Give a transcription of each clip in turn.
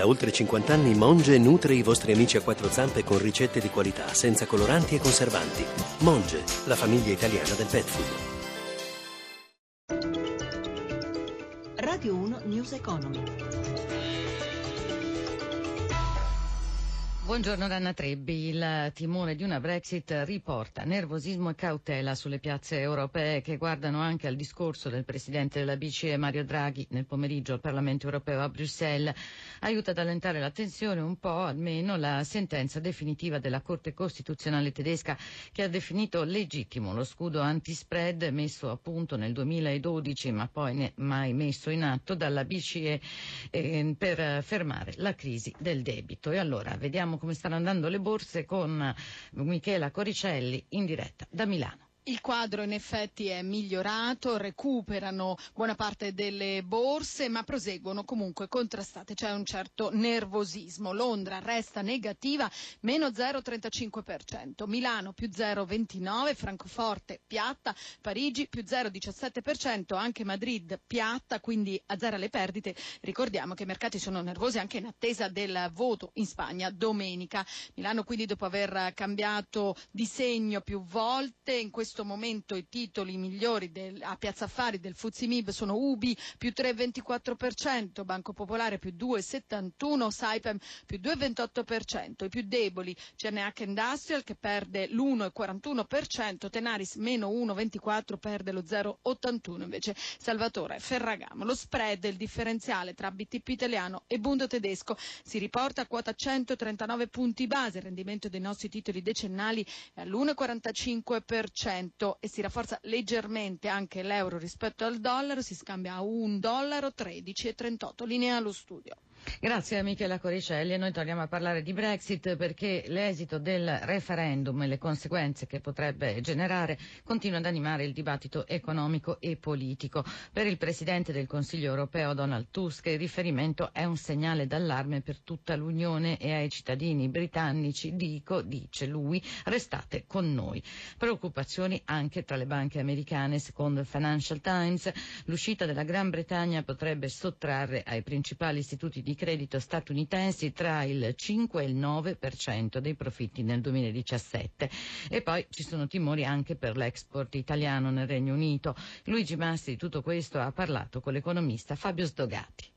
Da oltre 50 anni Monge nutre i vostri amici a quattro zampe con ricette di qualità, senza coloranti e conservanti. Monge, la famiglia italiana del pet food. Radio 1 News Economy. Buongiorno Danna Trebbi. Il timore di una Brexit riporta nervosismo e cautela sulle piazze europee che guardano anche al discorso del Presidente della BCE Mario Draghi nel pomeriggio al Parlamento europeo a Bruxelles. Aiuta ad allentare la tensione un po' almeno la sentenza definitiva della Corte Costituzionale tedesca che ha definito legittimo lo scudo antispread messo a punto nel 2012 ma poi mai messo in atto dalla BCE eh, per fermare la crisi del debito. E allora vediamo come stanno andando le borse con Michela Coricelli in diretta da Milano. Il quadro in effetti è migliorato, recuperano buona parte delle borse, ma proseguono comunque contrastate, c'è un certo nervosismo. Londra resta negativa, meno 0,35%, Milano più 0,29%, Francoforte piatta, Parigi più 0,17%, anche Madrid piatta, quindi a zero le perdite. Ricordiamo che i mercati sono nervosi anche in attesa del voto in Spagna domenica. Milano quindi dopo aver cambiato di più volte in questo questo momento i titoli migliori del, a Piazza Affari del Fuzimib sono Ubi più 3,24%, Banco Popolare più 2,71%, Saipem più 2,28%, i più deboli CNH Industrial che perde l'1,41%, Tenaris meno 1,24% perde lo 0,81%, invece Salvatore Ferragamo. Lo spread, il differenziale tra BTP italiano e Bundo tedesco si riporta a quota 139 punti base, il rendimento dei nostri titoli decennali è all'1,45% e si rafforza leggermente anche l'euro rispetto al dollaro, si scambia a un dollaro 13,38. Linea allo studio. Grazie a Michela Coricelli e noi torniamo a parlare di Brexit perché l'esito del referendum e le conseguenze che potrebbe generare continua ad animare il dibattito economico e politico. Per il Presidente del Consiglio europeo Donald Tusk il riferimento è un segnale d'allarme per tutta l'Unione e ai cittadini britannici dico, dice lui, restate con noi. Preoccupazioni anche tra le banche americane. Secondo il Financial Times l'uscita della Gran Bretagna potrebbe sottrarre ai principali istituti di di credito statunitensi tra il 5 e il 9% dei profitti nel 2017. E poi ci sono timori anche per l'export italiano nel Regno Unito. Luigi Massi di tutto questo ha parlato con l'economista Fabio Sdogati.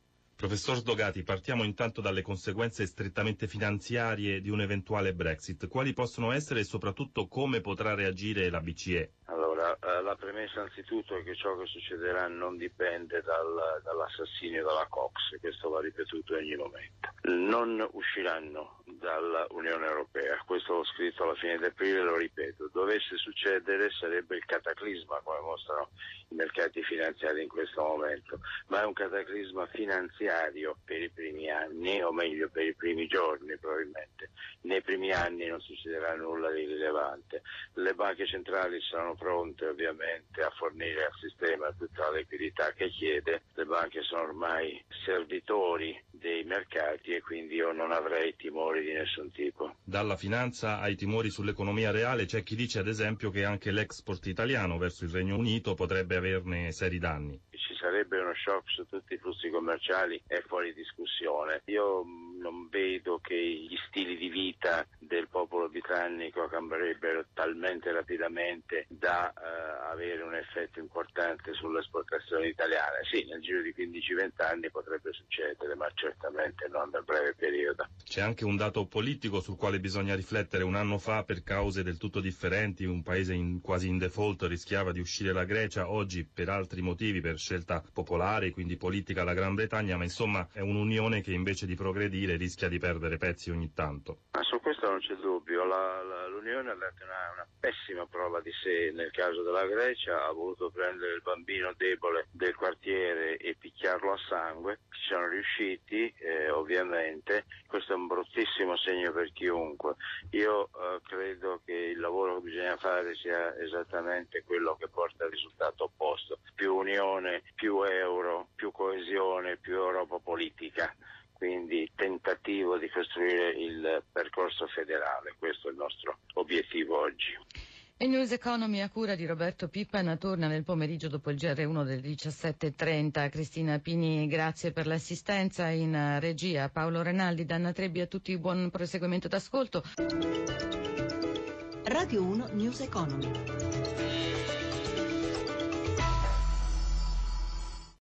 Professor Sdogati, partiamo intanto dalle conseguenze strettamente finanziarie di un eventuale Brexit. Quali possono essere e soprattutto come potrà reagire la BCE? Allora, eh, la premessa anzitutto è che ciò che succederà non dipende dal, dall'assassinio della Cox, questo va ripetuto ogni momento. Non usciranno dall'Unione Europea, questo l'ho scritto alla fine di aprile e lo ripeto, dovesse succedere sarebbe il cataclisma come mostrano i mercati finanziari in questo momento, ma è un cataclisma finanziario per i primi anni, o meglio per i primi giorni probabilmente. Nei primi anni non succederà nulla di rilevante. Le banche centrali saranno pronte ovviamente a fornire al sistema tutta la liquidità che chiede, le banche sono ormai servitori dei mercati e quindi io non avrei timori di nessun tipo. Dalla finanza ai timori sull'economia reale c'è chi dice ad esempio che anche l'export italiano verso il Regno Unito potrebbe averne seri danni. Ci sarebbe uno shock su tutti i flussi commerciali è fuori discussione. Io non vedo che gli stili di vita del popolo britannico cambierebbero talmente rapidamente da uh, avere un effetto importante sulle esportazioni italiane. Sì, nel giro di 15-20 anni potrebbe succedere, ma certamente non nel breve periodo. C'è anche un dato politico sul quale bisogna riflettere. Un anno fa, per cause del tutto differenti, un paese in, quasi in default rischiava di uscire la Grecia, oggi per altri motivi, per scelta popolare, quindi politica la Gran Bretagna, ma insomma è un'unione che invece di progredire rischia di perdere pezzi ogni tanto. Ma su questo non c'è dubbio, la, la, l'Unione ha dato una, una, pessima prova di sé nel caso della Grecia, ha voluto prendere il bambino debole del quartiere e picchiarlo a sangue, ci sono riusciti eh, ovviamente, questo è un bruttissimo segno per chiunque. Io eh, credo che il lavoro che bisogna fare sia esattamente quello che porta al risultato opposto, più unione, più euro, più coesione, più Europa politica quindi tentativo di costruire il percorso federale, questo è il nostro obiettivo oggi. Il News Economy a cura di Roberto Pippan torna nel pomeriggio dopo il GR1 del 17.30. Cristina Pini, grazie per l'assistenza in regia. Paolo Renaldi, Danna Trebbi, a tutti buon proseguimento d'ascolto. Radio 1 News Economy.